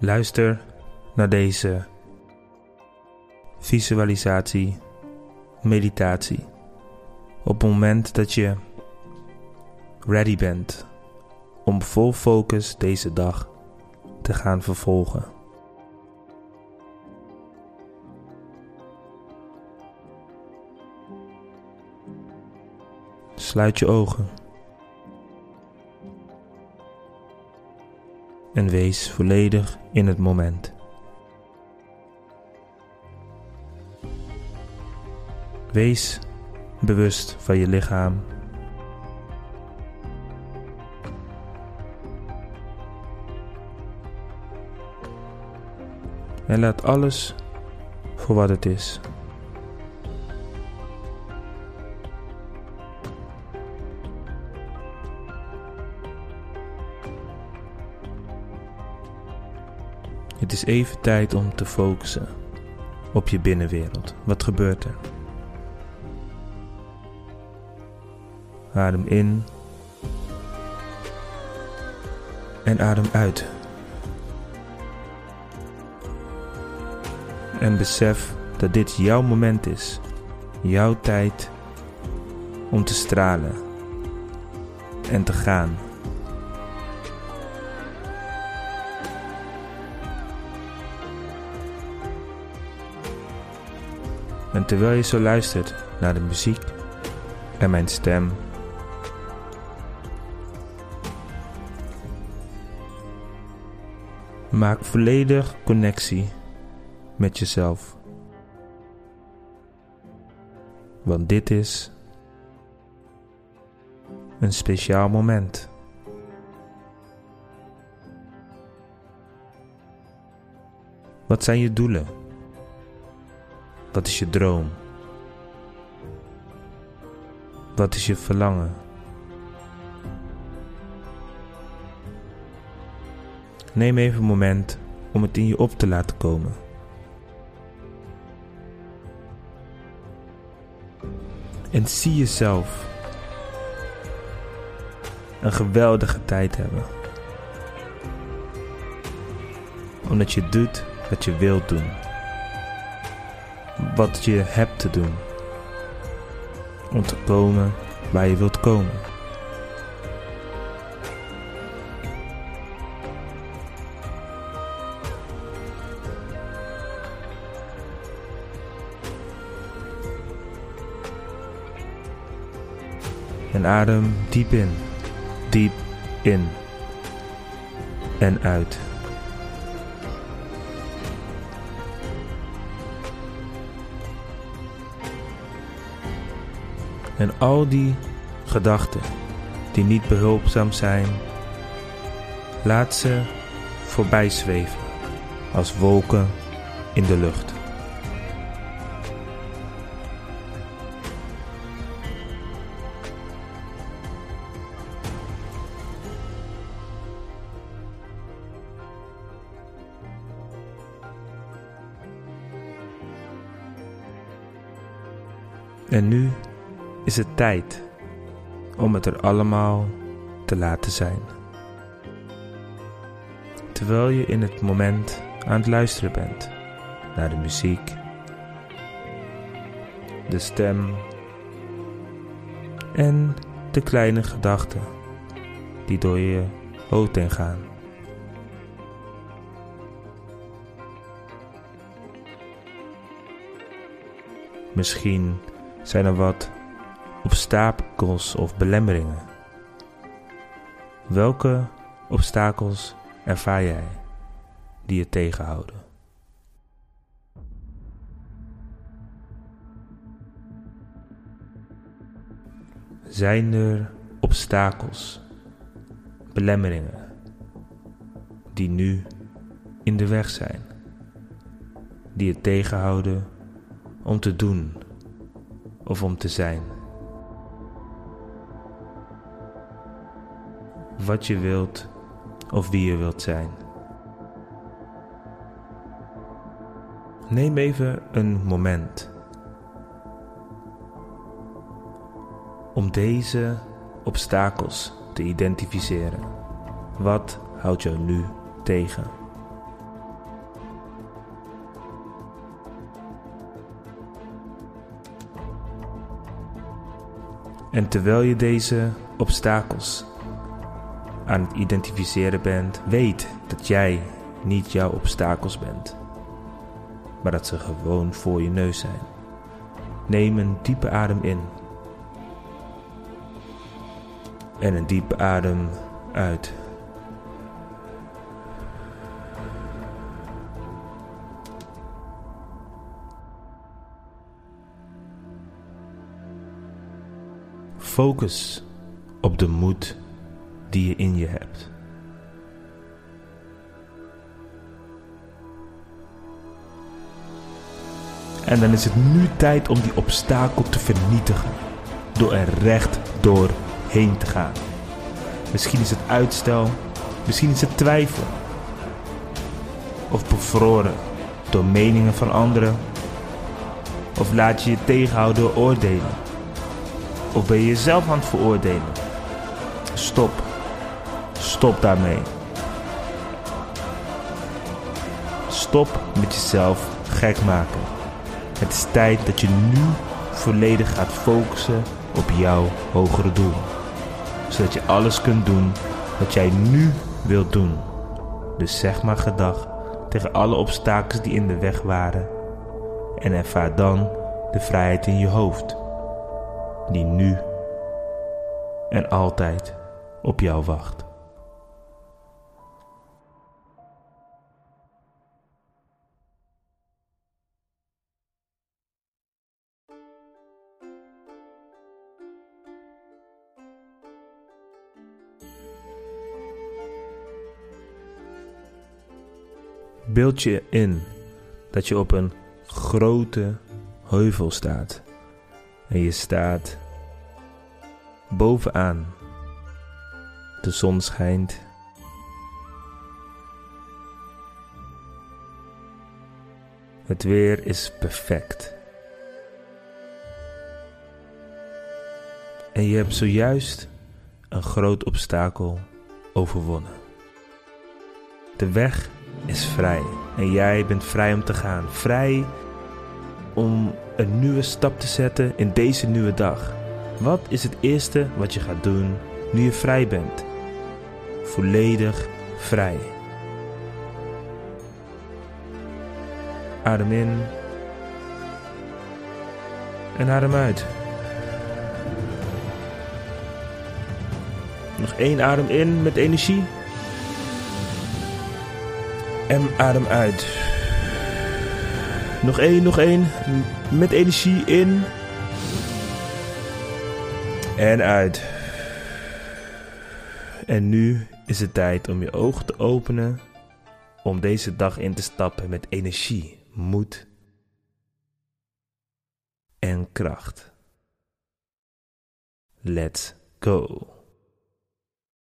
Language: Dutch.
Luister naar deze visualisatie, meditatie. Op het moment dat je ready bent om vol focus deze dag te gaan vervolgen. Sluit je ogen. En wees volledig in het moment. Wees bewust van je lichaam. En laat alles voor wat het is. Is even tijd om te focussen op je binnenwereld. Wat gebeurt er? Adem in en adem uit. En besef dat dit jouw moment is, jouw tijd om te stralen en te gaan. En terwijl je zo luistert naar de muziek en mijn stem, maak volledig connectie met jezelf. Want dit is een speciaal moment. Wat zijn je doelen? Wat is je droom? Wat is je verlangen? Neem even een moment om het in je op te laten komen. En zie jezelf een geweldige tijd hebben. Omdat je doet wat je wilt doen wat je hebt te doen om te komen waar je wilt komen. En adem diep in, diep in en uit. En al die gedachten die niet behulpzaam zijn, laat ze voorbij zweven als wolken in de lucht. En nu is het tijd om het er allemaal te laten zijn. Terwijl je in het moment aan het luisteren bent naar de muziek, de stem en de kleine gedachten die door je hoofd heen gaan. Misschien zijn er wat obstakels of belemmeringen? Welke obstakels ervaar jij die je tegenhouden? Zijn er obstakels, belemmeringen die nu in de weg zijn, die je tegenhouden om te doen of om te zijn? wat je wilt of wie je wilt zijn. Neem even een moment om deze obstakels te identificeren. Wat houdt jou nu tegen? En terwijl je deze obstakels aan het identificeren bent, weet dat jij niet jouw obstakels bent, maar dat ze gewoon voor je neus zijn. Neem een diepe adem in en een diepe adem uit. Focus op de moed die je in je hebt. En dan is het nu tijd om die obstakel te vernietigen. Door er recht doorheen te gaan. Misschien is het uitstel, misschien is het twijfel. Of bevroren door meningen van anderen. Of laat je je tegenhouden door oordelen. Of ben je jezelf aan het veroordelen? Stop. Stop daarmee. Stop met jezelf gek maken. Het is tijd dat je nu volledig gaat focussen op jouw hogere doel. Zodat je alles kunt doen wat jij nu wilt doen. Dus zeg maar gedag tegen alle obstakels die in de weg waren. En ervaar dan de vrijheid in je hoofd. Die nu en altijd op jou wacht. Beeld je in dat je op een grote heuvel staat. En je staat bovenaan. De zon schijnt. Het weer is perfect. En je hebt zojuist een groot obstakel overwonnen. De weg is vrij. En jij bent vrij om te gaan. Vrij om een nieuwe stap te zetten in deze nieuwe dag. Wat is het eerste wat je gaat doen nu je vrij bent? Volledig vrij. Adem in. En adem uit. Nog één adem in met energie. En adem uit. Nog één, nog één. Met energie in. En uit. En nu is het tijd om je ogen te openen. Om deze dag in te stappen met energie, moed en kracht. Let's go.